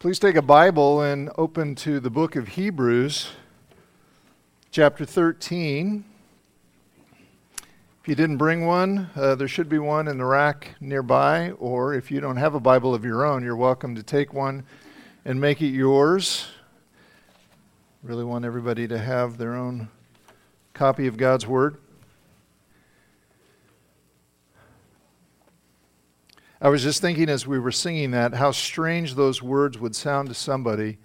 Please take a Bible and open to the book of Hebrews, chapter 13. If you didn't bring one, uh, there should be one in the rack nearby, or if you don't have a Bible of your own, you're welcome to take one and make it yours. Really want everybody to have their own copy of God's Word. I was just thinking as we were singing that how strange those words would sound to somebody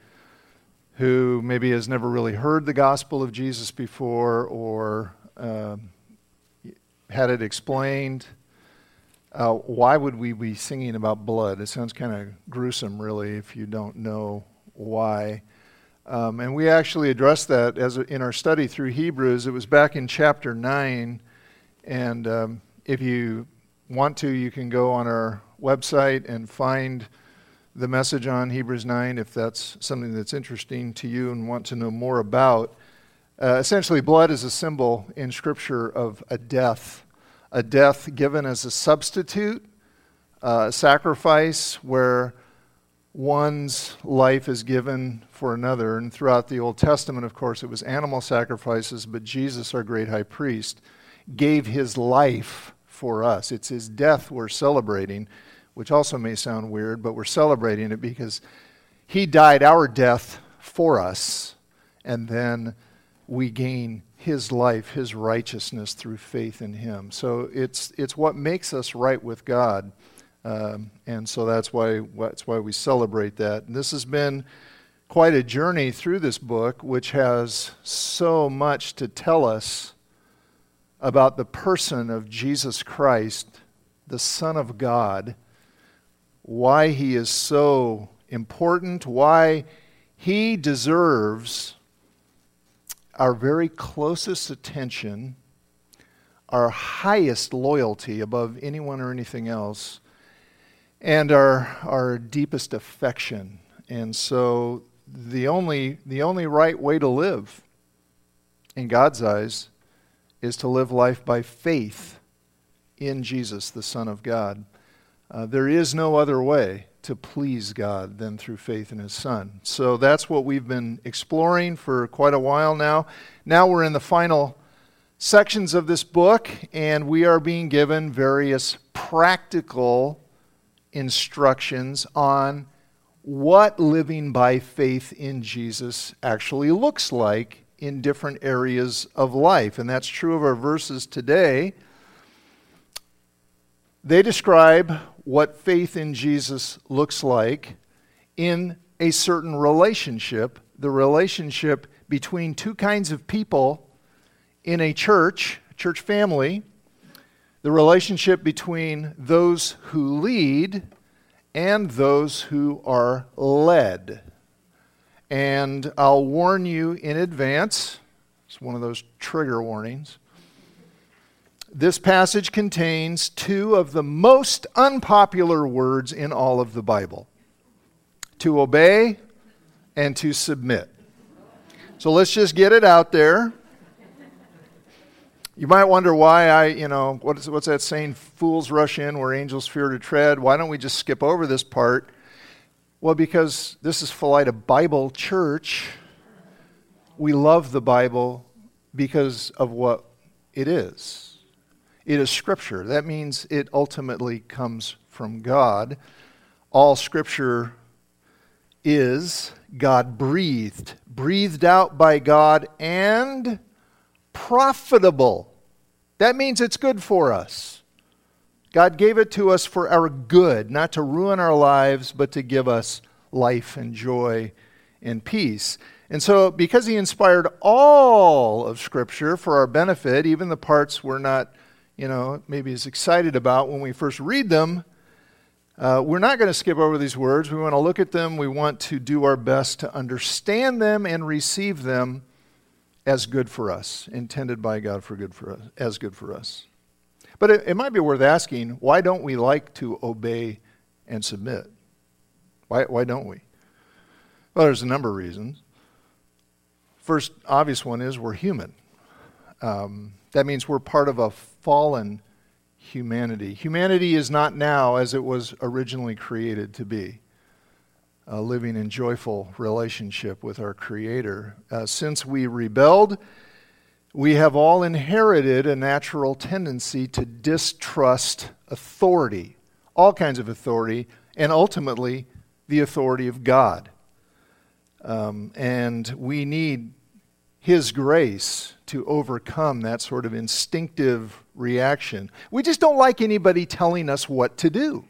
who maybe has never really heard the gospel of Jesus before or uh, had it explained. Uh, why would we be singing about blood? It sounds kind of gruesome, really, if you don't know why. Um, and we actually addressed that as a, in our study through Hebrews. It was back in chapter 9. And um, if you want to, you can go on our website and find the message on Hebrews 9 if that's something that's interesting to you and want to know more about. Uh, essentially, blood is a symbol in Scripture of a death, a death given as a substitute, uh, a sacrifice where one's life is given for another. And throughout the Old Testament, of course, it was animal sacrifices, but Jesus, our great high priest, gave his life for us. It's his death we're celebrating, which also may sound weird, but we're celebrating it because he died our death for us, and then we gain his life, his righteousness through faith in him. So it's, it's what makes us right with God. Um, and so that's why, that's why we celebrate that. And this has been quite a journey through this book, which has so much to tell us about the person of Jesus Christ, the Son of God, why he is so important, why he deserves our very closest attention, our highest loyalty above anyone or anything else, and our, our deepest affection. And so the only, the only right way to live in God's eyes is to live life by faith in Jesus, the Son of God. Uh, there is no other way to please God than through faith in His Son. So that's what we've been exploring for quite a while now. Now we're in the final sections of this book, and we are being given various practical instructions on what living by faith in Jesus actually looks like in different areas of life. And that's true of our verses today. They describe what faith in Jesus looks like in a certain relationship, the relationship between two kinds of people in a church, church family, the relationship between those who lead and those who are led. And I'll warn you in advance, it's one of those trigger warnings. This passage contains two of the most unpopular words in all of the Bible to obey and to submit. So let's just get it out there. You might wonder why I, you know, what's, what's that saying? Fools rush in where angels fear to tread. Why don't we just skip over this part? Well, because this is Philida Bible Church, we love the Bible because of what it is. It is Scripture. That means it ultimately comes from God. All Scripture is God breathed, breathed out by God, and profitable. That means it's good for us. God gave it to us for our good, not to ruin our lives, but to give us life and joy and peace. And so, because He inspired all of Scripture for our benefit, even the parts we're not, you know, maybe as excited about when we first read them, uh, we're not going to skip over these words. We want to look at them. We want to do our best to understand them and receive them as good for us, intended by God for good for us, as good for us. But it, it might be worth asking why don't we like to obey and submit? Why, why don't we? Well, there's a number of reasons. First obvious one is we're human. Um, that means we're part of a fallen humanity. Humanity is not now as it was originally created to be. living in joyful relationship with our Creator. Uh, since we rebelled, we have all inherited a natural tendency to distrust authority, all kinds of authority, and ultimately the authority of God. Um, and we need His grace to overcome that sort of instinctive reaction. We just don't like anybody telling us what to do.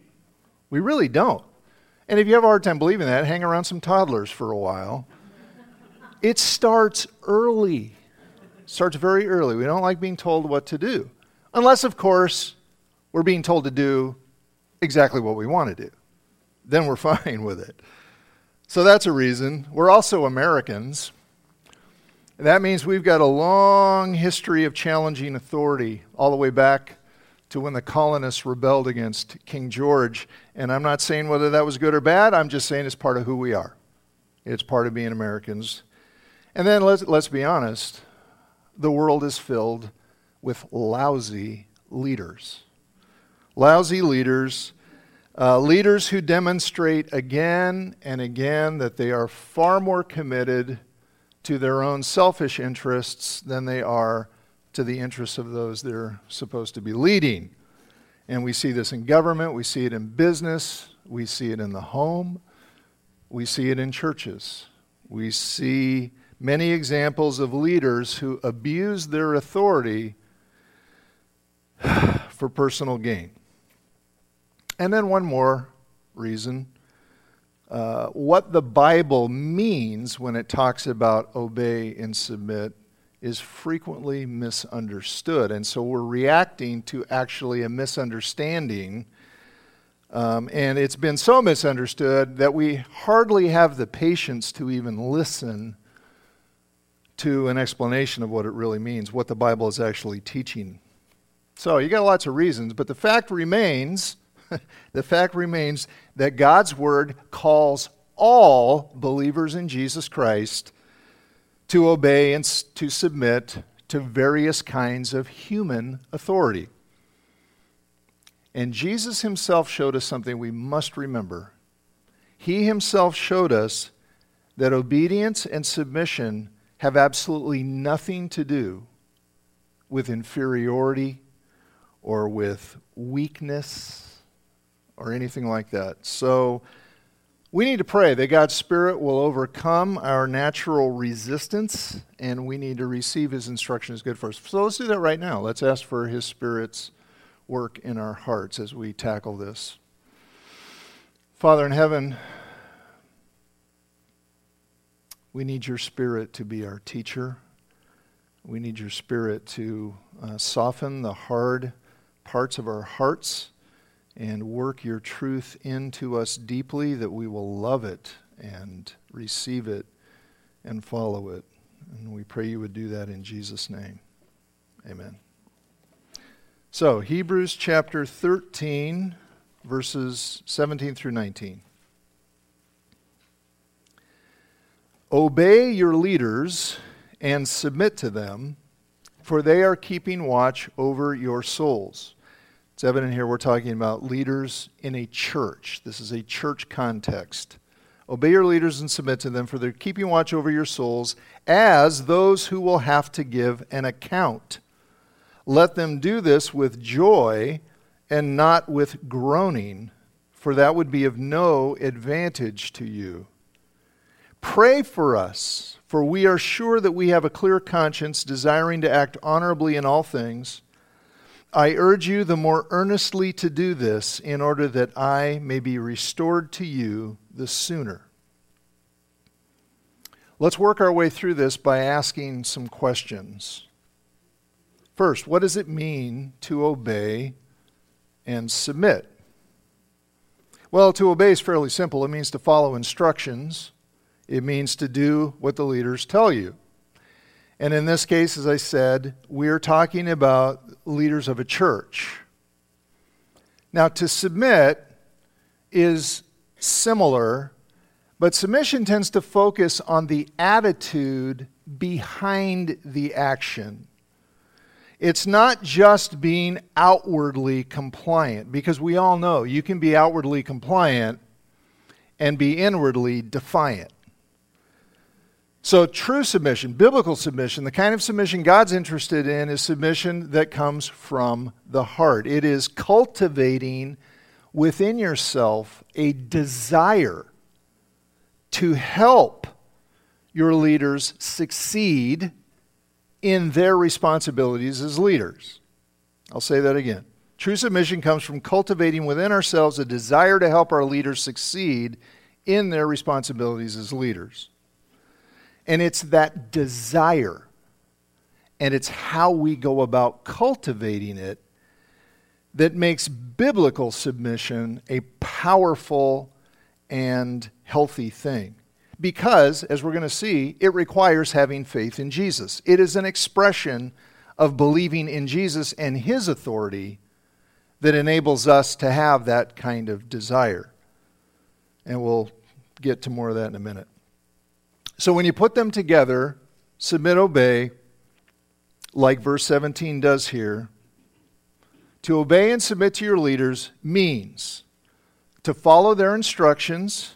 We really don't. And if you have a hard time believing that, hang around some toddlers for a while. It starts early. It starts very early. We don't like being told what to do. Unless, of course, we're being told to do exactly what we want to do. Then we're fine with it. So that's a reason. We're also Americans. That means we've got a long history of challenging authority all the way back to when the colonists rebelled against King George. And I'm not saying whether that was good or bad, I'm just saying it's part of who we are. It's part of being Americans. And then let's, let's be honest the world is filled with lousy leaders. Lousy leaders, uh, leaders who demonstrate again and again that they are far more committed to their own selfish interests than they are to the interests of those they're supposed to be leading. And we see this in government, we see it in business, we see it in the home, we see it in churches. We see many examples of leaders who abuse their authority for personal gain. And then one more reason uh, what the Bible means when it talks about obey and submit is frequently misunderstood. And so we're reacting to actually a misunderstanding. Um, and it's been so misunderstood that we hardly have the patience to even listen to an explanation of what it really means, what the Bible is actually teaching. So you got lots of reasons, but the fact remains the fact remains that God's word calls all believers in Jesus Christ to obey and to submit to various kinds of human authority. And Jesus himself showed us something we must remember. He himself showed us that obedience and submission have absolutely nothing to do with inferiority or with weakness or anything like that. So, we need to pray that God's Spirit will overcome our natural resistance, and we need to receive His instruction as good for us. So let's do that right now. Let's ask for His Spirit's work in our hearts as we tackle this. Father in heaven, we need your Spirit to be our teacher. We need your Spirit to uh, soften the hard parts of our hearts and work your truth into us deeply that we will love it and receive it and follow it. And we pray you would do that in Jesus' name. Amen. So, Hebrews chapter 13, verses 17 through 19. Obey your leaders and submit to them, for they are keeping watch over your souls it's evident here we're talking about leaders in a church. This is a church context. Obey your leaders and submit to them, for they're keeping watch over your souls as those who will have to give an account. Let them do this with joy and not with groaning, for that would be of no advantage to you. Pray for us, for we are sure that we have a clear conscience, desiring to act honorably in all things. I urge you the more earnestly to do this in order that I may be restored to you the sooner. Let's work our way through this by asking some questions. First, what does it mean to obey and submit? Well, to obey is fairly simple. It means to follow instructions, it means to do what the leaders tell you. And in this case, as I said, we're talking about leaders of a church. Now, to submit is similar, but submission tends to focus on the attitude behind the action. It's not just being outwardly compliant, because we all know you can be outwardly compliant and be inwardly defiant. So, true submission, biblical submission, the kind of submission God's interested in is submission that comes from the heart. It is cultivating within yourself a desire to help your leaders succeed in their responsibilities as leaders. I'll say that again. True submission comes from cultivating within ourselves a desire to help our leaders succeed in their responsibilities as leaders. And it's that desire and it's how we go about cultivating it that makes biblical submission a powerful and healthy thing. Because, as we're going to see, it requires having faith in Jesus. It is an expression of believing in Jesus and his authority that enables us to have that kind of desire. And we'll get to more of that in a minute. So when you put them together, submit, obey, like verse 17 does here, to obey and submit to your leaders means to follow their instructions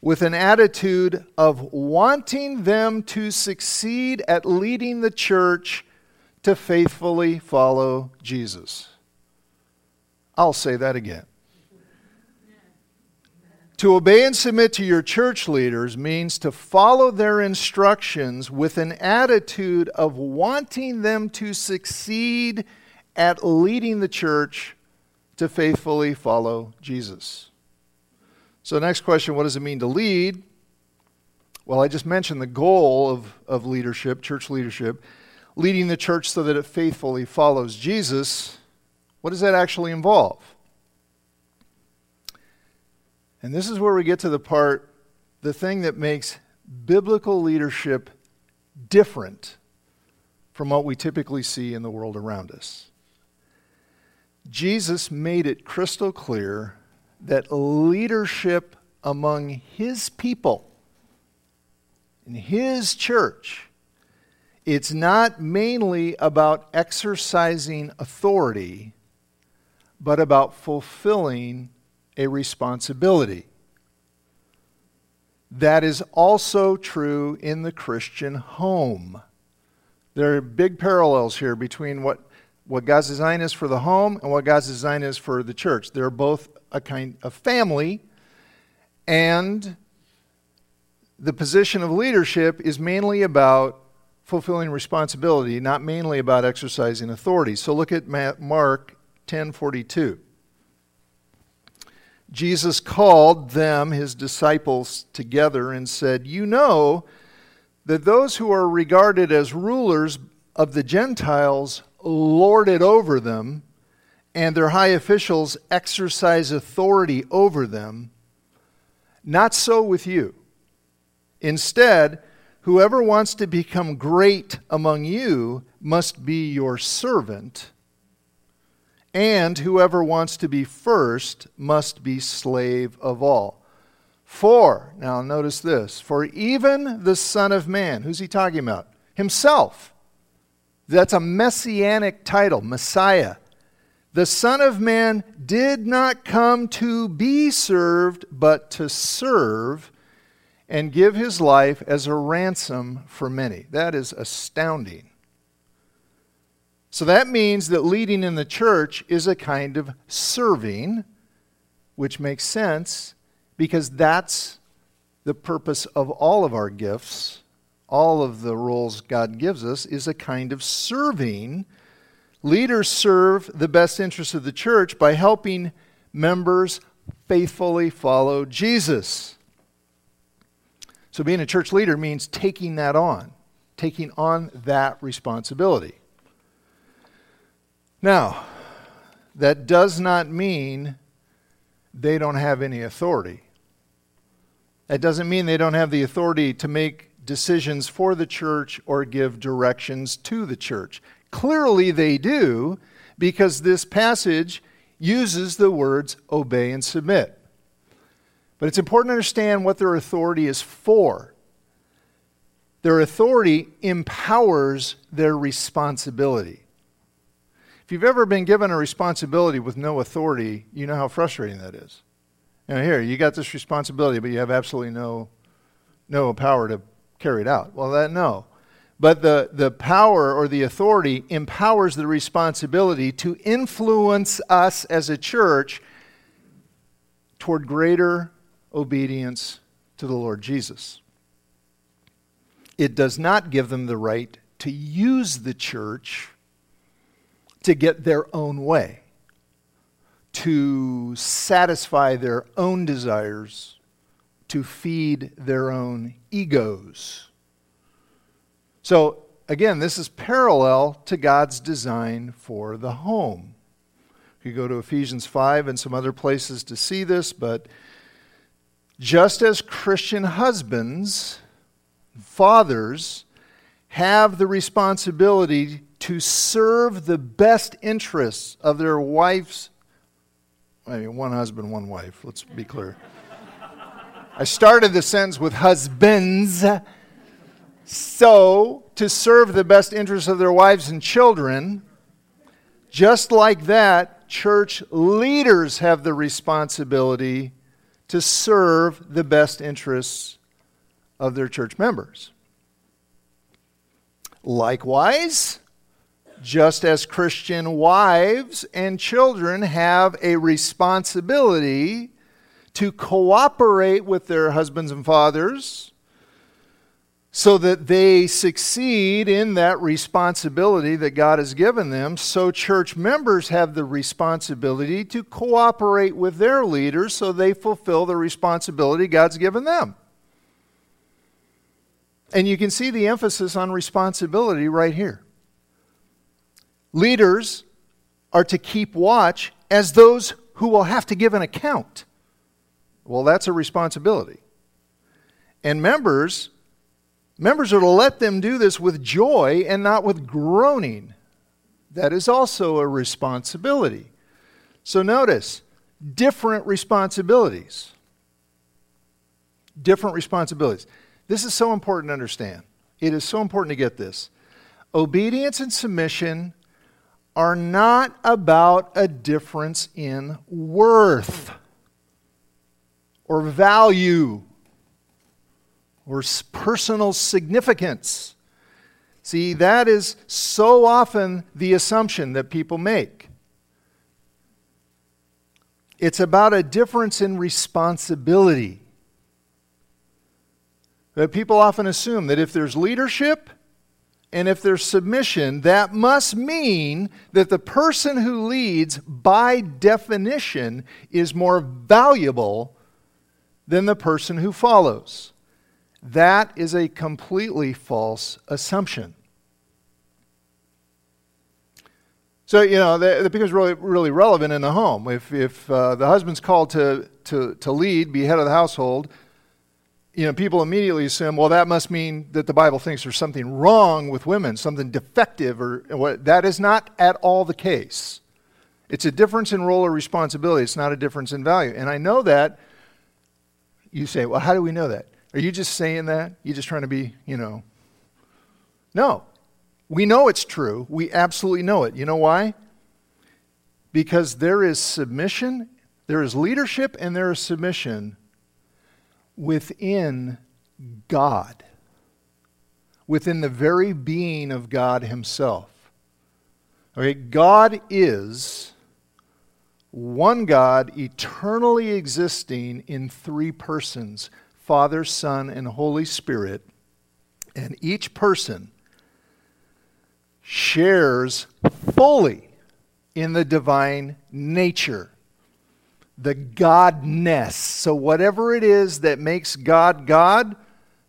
with an attitude of wanting them to succeed at leading the church to faithfully follow Jesus. I'll say that again. To obey and submit to your church leaders means to follow their instructions with an attitude of wanting them to succeed at leading the church to faithfully follow Jesus. So, next question what does it mean to lead? Well, I just mentioned the goal of, of leadership, church leadership, leading the church so that it faithfully follows Jesus. What does that actually involve? And this is where we get to the part, the thing that makes biblical leadership different from what we typically see in the world around us. Jesus made it crystal clear that leadership among his people, in his church, it's not mainly about exercising authority, but about fulfilling a responsibility. That is also true in the Christian home. There are big parallels here between what, what God's design is for the home and what God's design is for the church. They're both a kind of family, and the position of leadership is mainly about fulfilling responsibility, not mainly about exercising authority. So look at Mark 10:42. Jesus called them, his disciples, together and said, You know that those who are regarded as rulers of the Gentiles lord it over them, and their high officials exercise authority over them. Not so with you. Instead, whoever wants to become great among you must be your servant and whoever wants to be first must be slave of all. For, now notice this, for even the Son of Man, who's he talking about? Himself. That's a messianic title, Messiah. The Son of Man did not come to be served, but to serve and give his life as a ransom for many. That is astounding. So that means that leading in the church is a kind of serving, which makes sense because that's the purpose of all of our gifts. All of the roles God gives us is a kind of serving. Leaders serve the best interests of the church by helping members faithfully follow Jesus. So, being a church leader means taking that on, taking on that responsibility. Now, that does not mean they don't have any authority. That doesn't mean they don't have the authority to make decisions for the church or give directions to the church. Clearly, they do because this passage uses the words obey and submit. But it's important to understand what their authority is for. Their authority empowers their responsibility. If you've ever been given a responsibility with no authority, you know how frustrating that is. You know, here, you got this responsibility, but you have absolutely no, no power to carry it out. Well, that, no. But the, the power or the authority empowers the responsibility to influence us as a church toward greater obedience to the Lord Jesus. It does not give them the right to use the church to get their own way, to satisfy their own desires, to feed their own egos. So, again, this is parallel to God's design for the home. You go to Ephesians 5 and some other places to see this, but just as Christian husbands, fathers, have the responsibility to serve the best interests of their wives. I mean, one husband, one wife, let's be clear. I started the sentence with husbands. So, to serve the best interests of their wives and children, just like that, church leaders have the responsibility to serve the best interests of their church members. Likewise, just as Christian wives and children have a responsibility to cooperate with their husbands and fathers so that they succeed in that responsibility that God has given them. So, church members have the responsibility to cooperate with their leaders so they fulfill the responsibility God's given them. And you can see the emphasis on responsibility right here. Leaders are to keep watch as those who will have to give an account. Well, that's a responsibility. And members Members are to let them do this with joy and not with groaning. That is also a responsibility. So notice, different responsibilities. Different responsibilities. This is so important to understand. It is so important to get this. Obedience and submission are not about a difference in worth or value or personal significance. See, that is so often the assumption that people make. It's about a difference in responsibility. That people often assume that if there's leadership and if there's submission, that must mean that the person who leads, by definition, is more valuable than the person who follows. That is a completely false assumption. So, you know, that becomes really, really relevant in the home. If, if uh, the husband's called to, to, to lead, be head of the household, you know, people immediately assume, well, that must mean that the Bible thinks there's something wrong with women, something defective, or what. That is not at all the case. It's a difference in role or responsibility. It's not a difference in value. And I know that. You say, well, how do we know that? Are you just saying that? You just trying to be, you know? No. We know it's true. We absolutely know it. You know why? Because there is submission, there is leadership, and there is submission within God, within the very being of God Himself. Okay, God is one God eternally existing in three persons Father, Son, and Holy Spirit, and each person shares fully in the divine nature, the Godness. So, whatever it is that makes God God,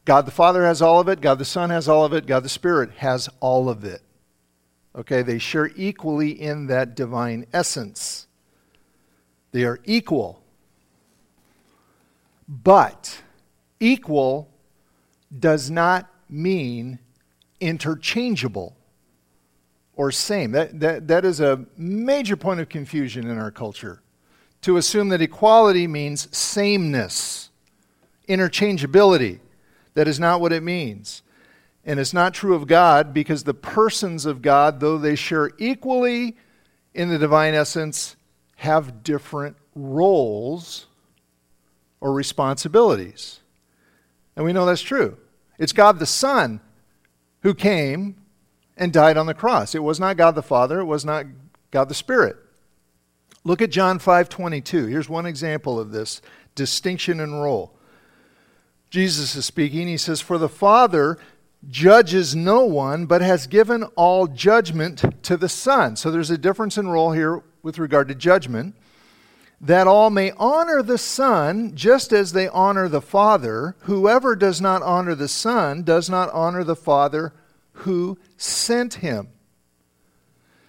God the Father has all of it, God the Son has all of it, God the Spirit has all of it. Okay, they share equally in that divine essence. They are equal. But Equal does not mean interchangeable or same. That, that, that is a major point of confusion in our culture. To assume that equality means sameness, interchangeability. That is not what it means. And it's not true of God because the persons of God, though they share equally in the divine essence, have different roles or responsibilities. And we know that's true. It's God the Son who came and died on the cross. It was not God the Father, it was not God the Spirit. Look at John 5:22. Here's one example of this distinction in role. Jesus is speaking. He says, "For the Father judges no one, but has given all judgment to the Son." So there's a difference in role here with regard to judgment. That all may honor the Son just as they honor the Father. Whoever does not honor the Son does not honor the Father who sent him.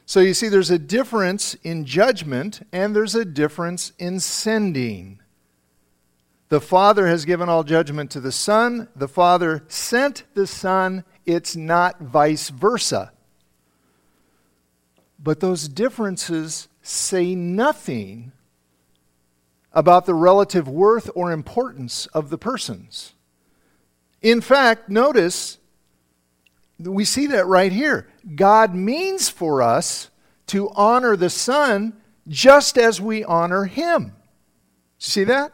So you see, there's a difference in judgment and there's a difference in sending. The Father has given all judgment to the Son. The Father sent the Son. It's not vice versa. But those differences say nothing about the relative worth or importance of the persons. In fact, notice we see that right here. God means for us to honor the Son just as we honor Him. See that?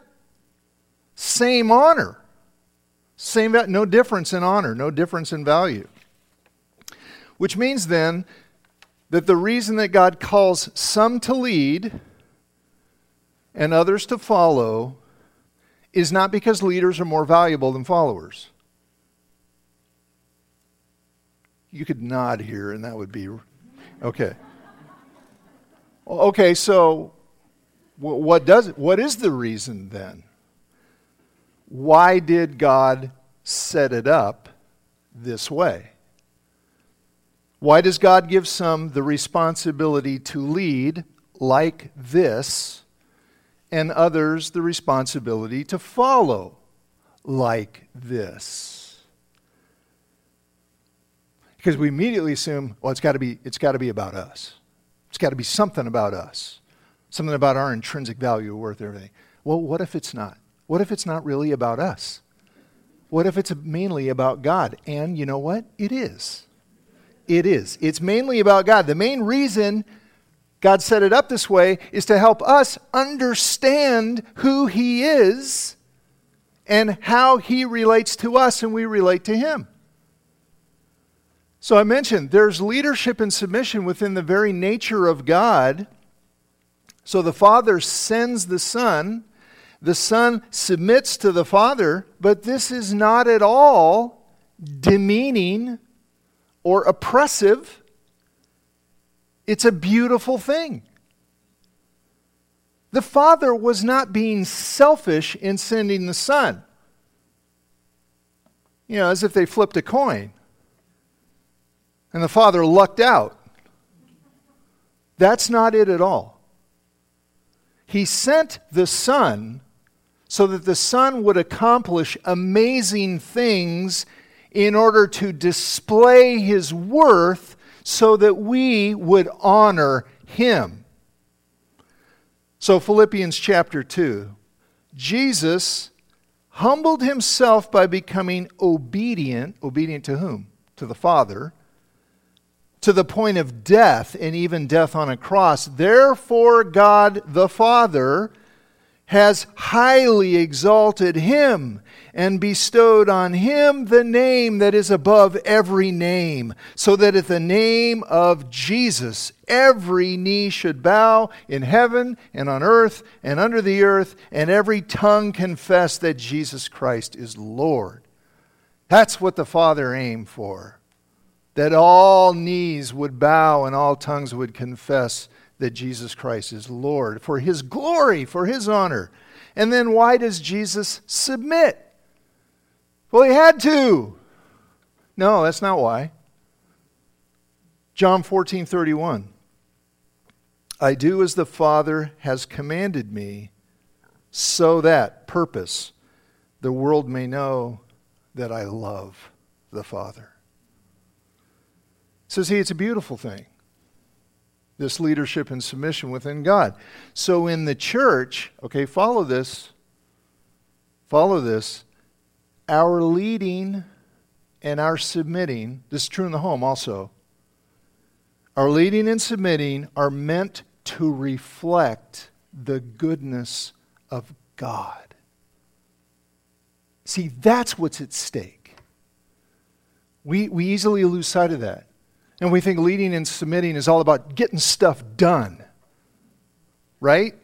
Same honor. Same, no difference in honor, no difference in value. Which means then that the reason that God calls some to lead and others to follow is not because leaders are more valuable than followers. You could nod here, and that would be okay. Okay, so what does what is the reason then? Why did God set it up this way? Why does God give some the responsibility to lead like this and others the responsibility to follow like this? Because we immediately assume, well, it's got to be it's got to be about us. It's got to be something about us, something about our intrinsic value, worth, everything. Well, what if it's not? What if it's not really about us? What if it's mainly about God? And you know what? It is. It is. It's mainly about God. The main reason God set it up this way is to help us understand who He is and how He relates to us and we relate to Him. So I mentioned there's leadership and submission within the very nature of God. So the Father sends the Son, the Son submits to the Father, but this is not at all demeaning or oppressive. It's a beautiful thing. The Father was not being selfish in sending the Son. You know, as if they flipped a coin and the father lucked out. That's not it at all. He sent the Son so that the Son would accomplish amazing things in order to display his worth so that we would honor him. So, Philippians chapter 2 Jesus humbled himself by becoming obedient. Obedient to whom? To the Father to the point of death and even death on a cross. Therefore, God the Father has highly exalted him and bestowed on him the name that is above every name, so that at the name of Jesus every knee should bow in heaven and on earth and under the earth, and every tongue confess that Jesus Christ is Lord. That's what the Father aimed for that all knees would bow and all tongues would confess that Jesus Christ is Lord for his glory, for his honor. And then why does Jesus submit? Well, he had to. No, that's not why. John 14 31. I do as the Father has commanded me, so that, purpose, the world may know that I love the Father. So, see, it's a beautiful thing, this leadership and submission within God. So, in the church, okay, follow this, follow this. Our leading and our submitting, this is true in the home also, our leading and submitting are meant to reflect the goodness of God. See, that's what's at stake. We, we easily lose sight of that. And we think leading and submitting is all about getting stuff done. Right?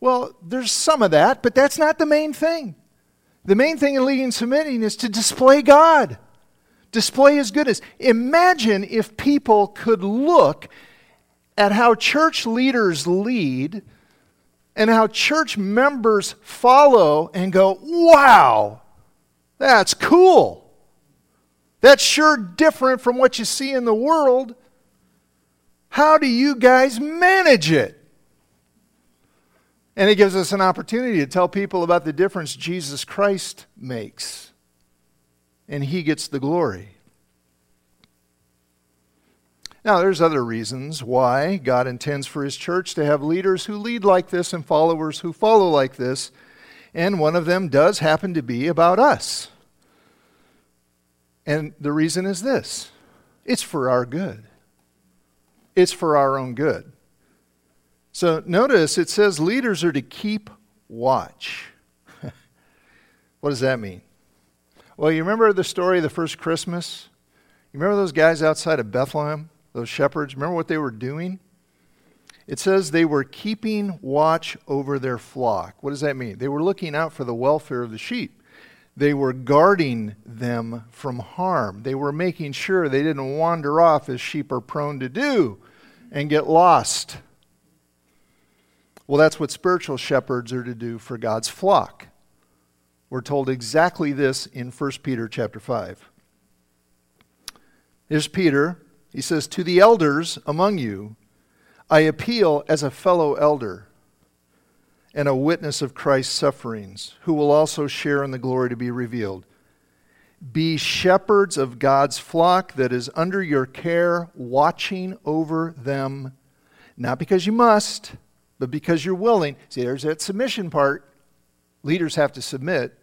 Well, there's some of that, but that's not the main thing. The main thing in leading and submitting is to display God, display His goodness. Imagine if people could look at how church leaders lead and how church members follow and go, wow, that's cool. That's sure different from what you see in the world. How do you guys manage it? And it gives us an opportunity to tell people about the difference Jesus Christ makes. And he gets the glory. Now, there's other reasons why God intends for His church to have leaders who lead like this and followers who follow like this. And one of them does happen to be about us. And the reason is this it's for our good, it's for our own good. So notice it says leaders are to keep watch. what does that mean? Well, you remember the story of the first Christmas? You remember those guys outside of Bethlehem? those shepherds, remember what they were doing? It says they were keeping watch over their flock. What does that mean? They were looking out for the welfare of the sheep. They were guarding them from harm. They were making sure they didn't wander off as sheep are prone to do and get lost. Well, that's what spiritual shepherds are to do for God's flock. We're told exactly this in 1 Peter chapter 5. Here's Peter he says, To the elders among you, I appeal as a fellow elder and a witness of Christ's sufferings, who will also share in the glory to be revealed. Be shepherds of God's flock that is under your care, watching over them, not because you must, but because you're willing. See, there's that submission part. Leaders have to submit.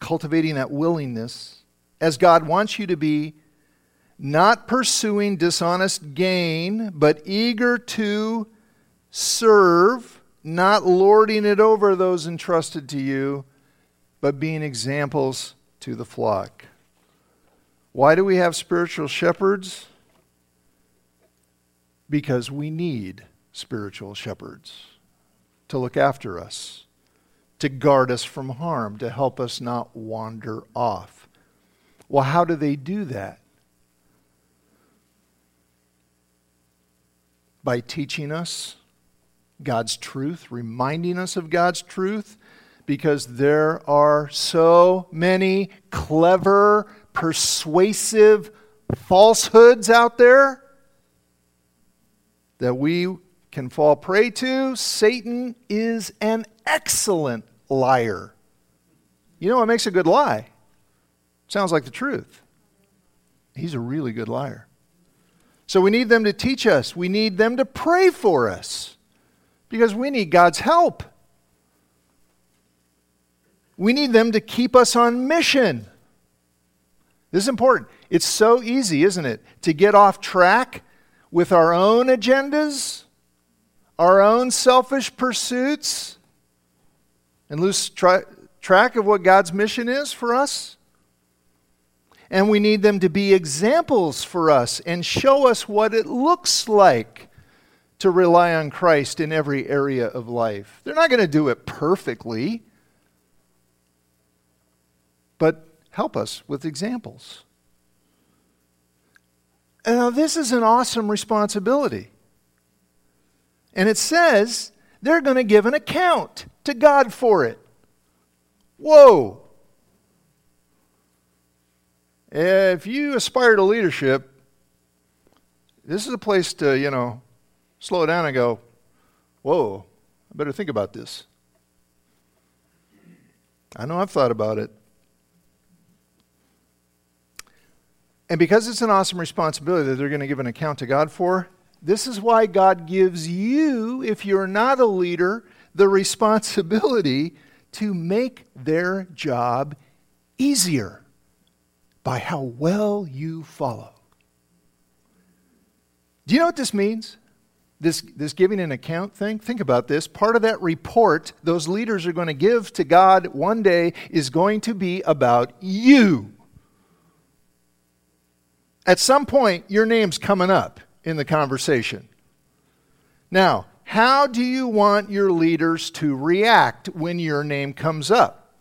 Cultivating that willingness, as God wants you to be not pursuing dishonest gain, but eager to serve, not lording it over those entrusted to you, but being examples to the flock. Why do we have spiritual shepherds? Because we need spiritual shepherds to look after us, to guard us from harm, to help us not wander off. Well, how do they do that? by teaching us God's truth, reminding us of God's truth, because there are so many clever, persuasive falsehoods out there that we can fall prey to. Satan is an excellent liar. You know what makes a good lie? Sounds like the truth. He's a really good liar. So we need them to teach us. We need them to pray for us because we need God's help. We need them to keep us on mission. This is important. It's so easy, isn't it, to get off track with our own agendas, our own selfish pursuits, and lose tra- track of what God's mission is for us and we need them to be examples for us and show us what it looks like to rely on Christ in every area of life. They're not going to do it perfectly, but help us with examples. And now, this is an awesome responsibility. And it says they're going to give an account to God for it. Whoa! If you aspire to leadership, this is a place to, you know, slow down and go, whoa, I better think about this. I know I've thought about it. And because it's an awesome responsibility that they're going to give an account to God for, this is why God gives you, if you're not a leader, the responsibility to make their job easier by how well you follow. Do you know what this means? This, this giving an account thing, think about this. Part of that report those leaders are going to give to God one day is going to be about you. At some point, your name's coming up in the conversation. Now, how do you want your leaders to react when your name comes up?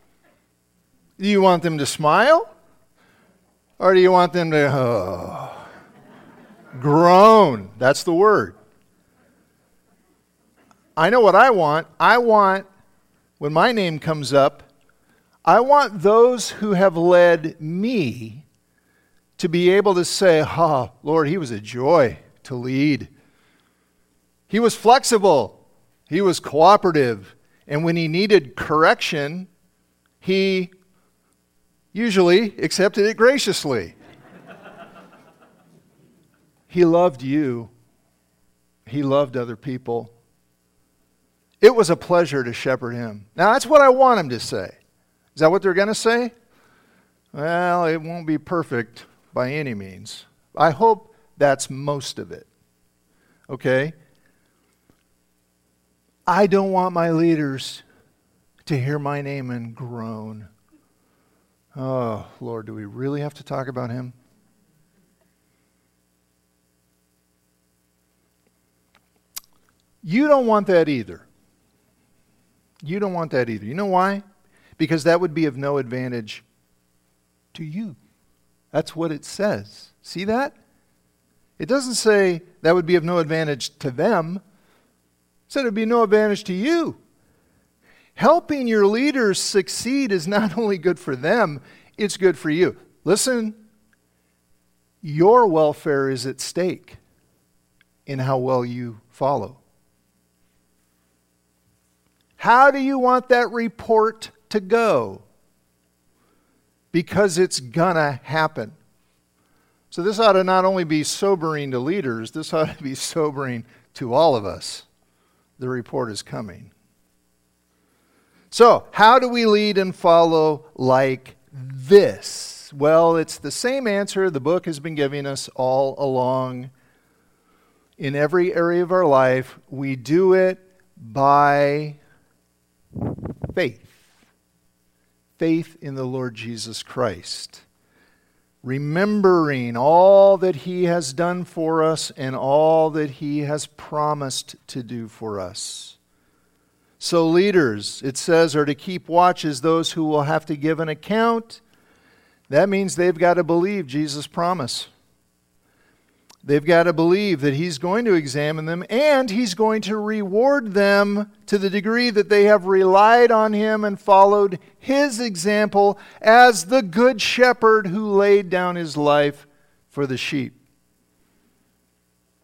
Do you want them to smile? Or do you want them to oh, groan? That's the word. I know what I want. I want, when my name comes up, I want those who have led me to be able to say, Oh, Lord, he was a joy to lead. He was flexible, he was cooperative, and when he needed correction, he usually accepted it graciously. he loved you, he loved other people. It was a pleasure to shepherd him. Now, that's what I want him to say. Is that what they're going to say? Well, it won't be perfect by any means. I hope that's most of it. Okay? I don't want my leaders to hear my name and groan. Oh, Lord, do we really have to talk about him? You don't want that either. You don't want that either. You know why? Because that would be of no advantage to you. That's what it says. See that? It doesn't say that would be of no advantage to them. It said it would be no advantage to you. Helping your leaders succeed is not only good for them, it's good for you. Listen, your welfare is at stake in how well you follow. How do you want that report to go? Because it's going to happen. So, this ought to not only be sobering to leaders, this ought to be sobering to all of us. The report is coming. So, how do we lead and follow like this? Well, it's the same answer the book has been giving us all along. In every area of our life, we do it by faith. Faith in the Lord Jesus Christ. Remembering all that He has done for us and all that He has promised to do for us. So, leaders, it says, are to keep watch as those who will have to give an account. That means they've got to believe Jesus' promise. They've got to believe that He's going to examine them and He's going to reward them to the degree that they have relied on Him and followed His example as the good shepherd who laid down His life for the sheep.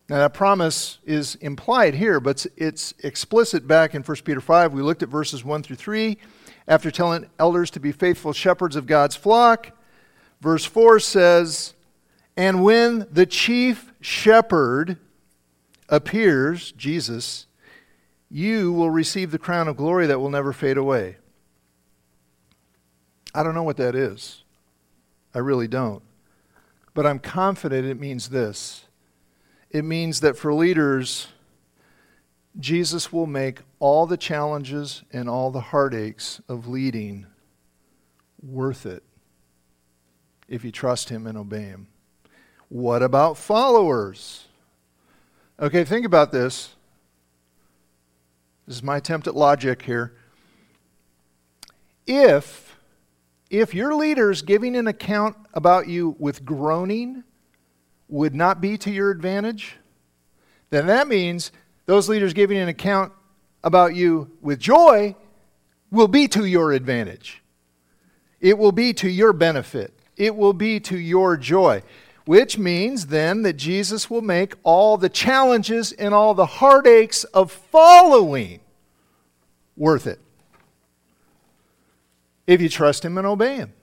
Now, that promise is implied here, but it's explicit back in 1 Peter 5. We looked at verses 1 through 3. After telling elders to be faithful shepherds of God's flock, verse 4 says, And when the chief shepherd appears, Jesus, you will receive the crown of glory that will never fade away. I don't know what that is. I really don't. But I'm confident it means this it means that for leaders, Jesus will make all the challenges and all the heartaches of leading worth it if you trust Him and obey Him. What about followers? Okay, think about this. This is my attempt at logic here. If if your leaders giving an account about you with groaning would not be to your advantage, then that means those leaders giving an account about you with joy will be to your advantage. It will be to your benefit. It will be to your joy which means then that Jesus will make all the challenges and all the heartaches of following worth it if you trust Him and obey Him.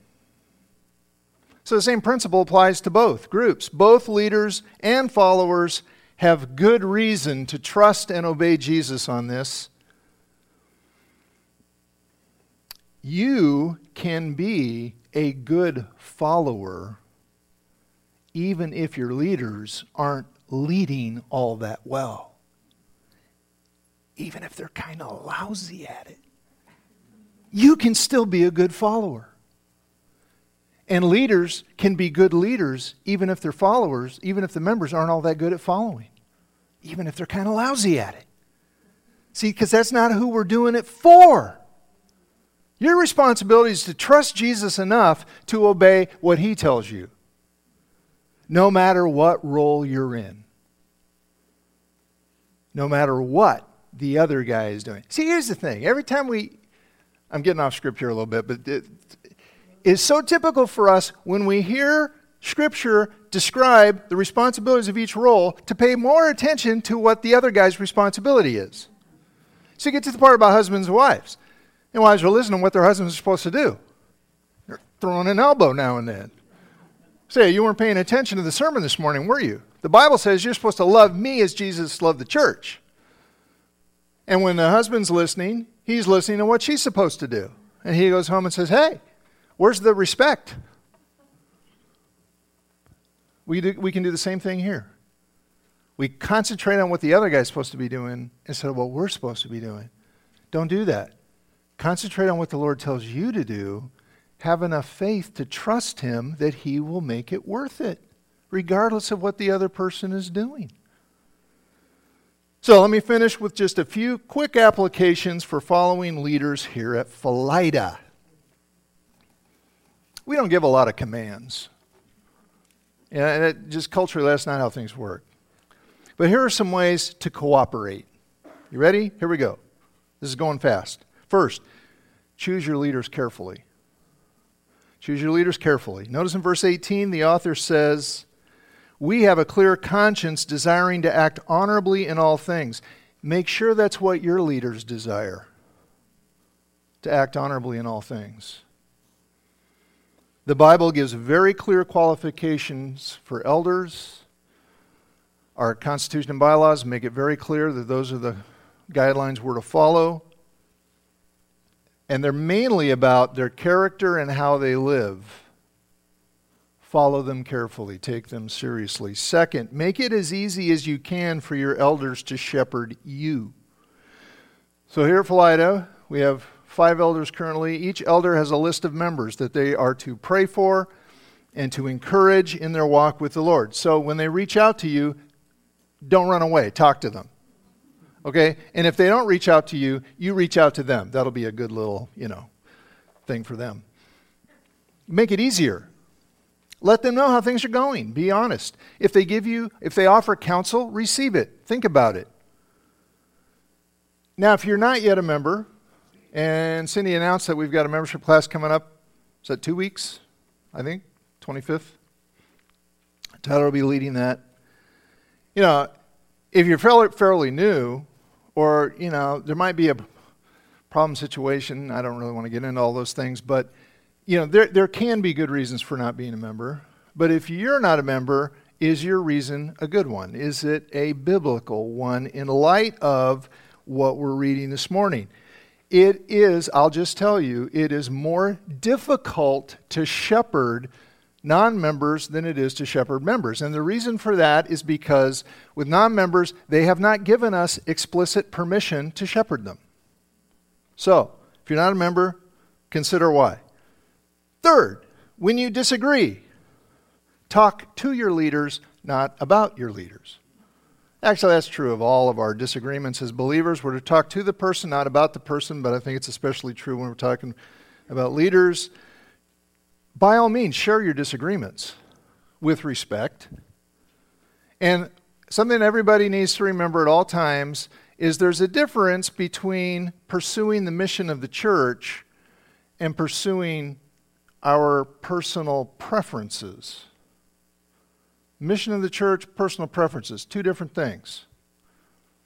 So the same principle applies to both groups. Both leaders and followers have good reason to trust and obey Jesus on this. You can be a good follower even if your leaders aren't leading all that well. even if they're kind of lousy at it. You can still be a good follower. And leaders can be good leaders even if their followers, even if the members aren't all that good at following, even if they're kind of lousy at it. See, because that's not who we're doing it for. Your responsibility is to trust Jesus enough to obey what he tells you, no matter what role you're in, no matter what the other guy is doing. See, here's the thing every time we, I'm getting off scripture a little bit, but it, is so typical for us when we hear Scripture describe the responsibilities of each role to pay more attention to what the other guy's responsibility is. So you get to the part about husbands and wives. And wives are listening to what their husbands are supposed to do. They're throwing an elbow now and then. Say, you weren't paying attention to the sermon this morning, were you? The Bible says you're supposed to love me as Jesus loved the church. And when the husband's listening, he's listening to what she's supposed to do. And he goes home and says, Hey, Where's the respect? We, do, we can do the same thing here. We concentrate on what the other guy's supposed to be doing instead of what we're supposed to be doing. Don't do that. Concentrate on what the Lord tells you to do. Have enough faith to trust Him that He will make it worth it, regardless of what the other person is doing. So let me finish with just a few quick applications for following leaders here at Philida we don't give a lot of commands. And it, just culturally, that's not how things work. But here are some ways to cooperate. You ready? Here we go. This is going fast. First, choose your leaders carefully. Choose your leaders carefully. Notice in verse 18, the author says, We have a clear conscience desiring to act honorably in all things. Make sure that's what your leaders desire to act honorably in all things. The Bible gives very clear qualifications for elders. Our Constitution and bylaws make it very clear that those are the guidelines we're to follow. And they're mainly about their character and how they live. Follow them carefully, take them seriously. Second, make it as easy as you can for your elders to shepherd you. So here at Philida, we have five elders currently. Each elder has a list of members that they are to pray for and to encourage in their walk with the Lord. So when they reach out to you, don't run away, talk to them. Okay? And if they don't reach out to you, you reach out to them. That'll be a good little, you know, thing for them. Make it easier. Let them know how things are going. Be honest. If they give you, if they offer counsel, receive it. Think about it. Now, if you're not yet a member, and Cindy announced that we've got a membership class coming up. Is that two weeks? I think, 25th. Tyler will be leading that. You know, if you're fairly, fairly new, or, you know, there might be a problem situation. I don't really want to get into all those things, but, you know, there, there can be good reasons for not being a member. But if you're not a member, is your reason a good one? Is it a biblical one in light of what we're reading this morning? It is, I'll just tell you, it is more difficult to shepherd non members than it is to shepherd members. And the reason for that is because with non members, they have not given us explicit permission to shepherd them. So, if you're not a member, consider why. Third, when you disagree, talk to your leaders, not about your leaders. Actually, that's true of all of our disagreements as believers. We're to talk to the person, not about the person, but I think it's especially true when we're talking about leaders. By all means, share your disagreements with respect. And something everybody needs to remember at all times is there's a difference between pursuing the mission of the church and pursuing our personal preferences. Mission of the church, personal preferences, two different things.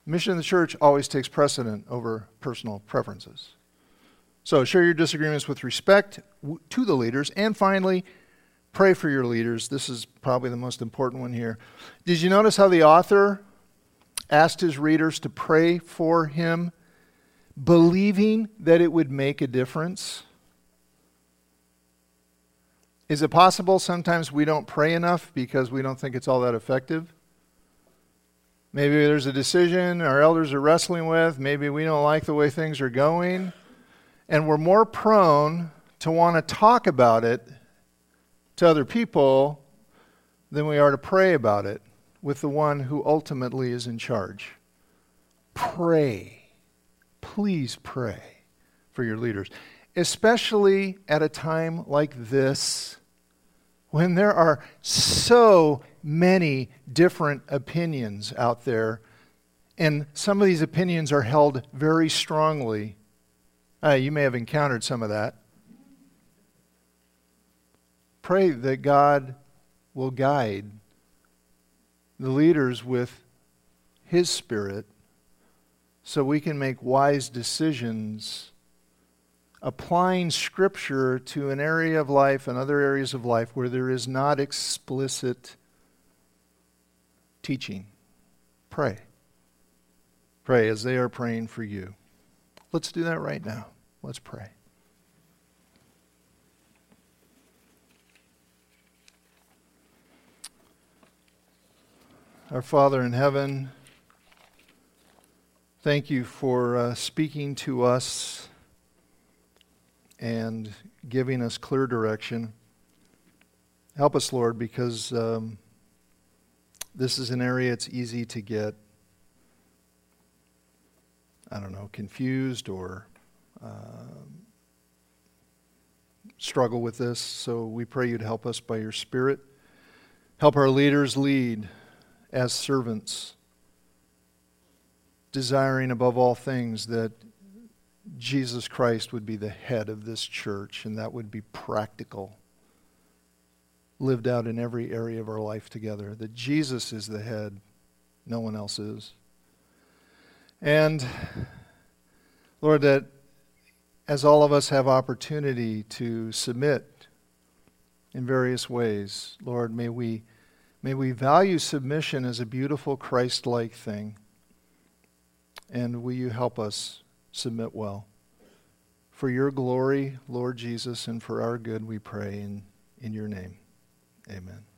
Mission of the church always takes precedent over personal preferences. So share your disagreements with respect to the leaders. And finally, pray for your leaders. This is probably the most important one here. Did you notice how the author asked his readers to pray for him, believing that it would make a difference? Is it possible sometimes we don't pray enough because we don't think it's all that effective? Maybe there's a decision our elders are wrestling with. Maybe we don't like the way things are going. And we're more prone to want to talk about it to other people than we are to pray about it with the one who ultimately is in charge. Pray. Please pray for your leaders, especially at a time like this when there are so many different opinions out there, and some of these opinions are held very strongly. Uh, you may have encountered some of that. Pray that God will guide the leaders with His Spirit so we can make wise decisions applying Scripture to an area of life and other areas of life where there is not explicit teaching. Pray. Pray as they are praying for you. Let's do that right now. Let's pray. Our Father in heaven, thank you for uh, speaking to us and giving us clear direction. Help us, Lord, because um, this is an area it's easy to get, I don't know, confused or uh, struggle with this. So we pray you'd help us by your Spirit. Help our leaders lead as servants, desiring above all things that Jesus Christ would be the head of this church, and that would be practical, lived out in every area of our life together. That Jesus is the head, no one else is. And, Lord, that as all of us have opportunity to submit in various ways, Lord, may we, may we value submission as a beautiful Christ like thing. And will you help us submit well. For your glory, Lord Jesus, and for our good, we pray in, in your name. Amen.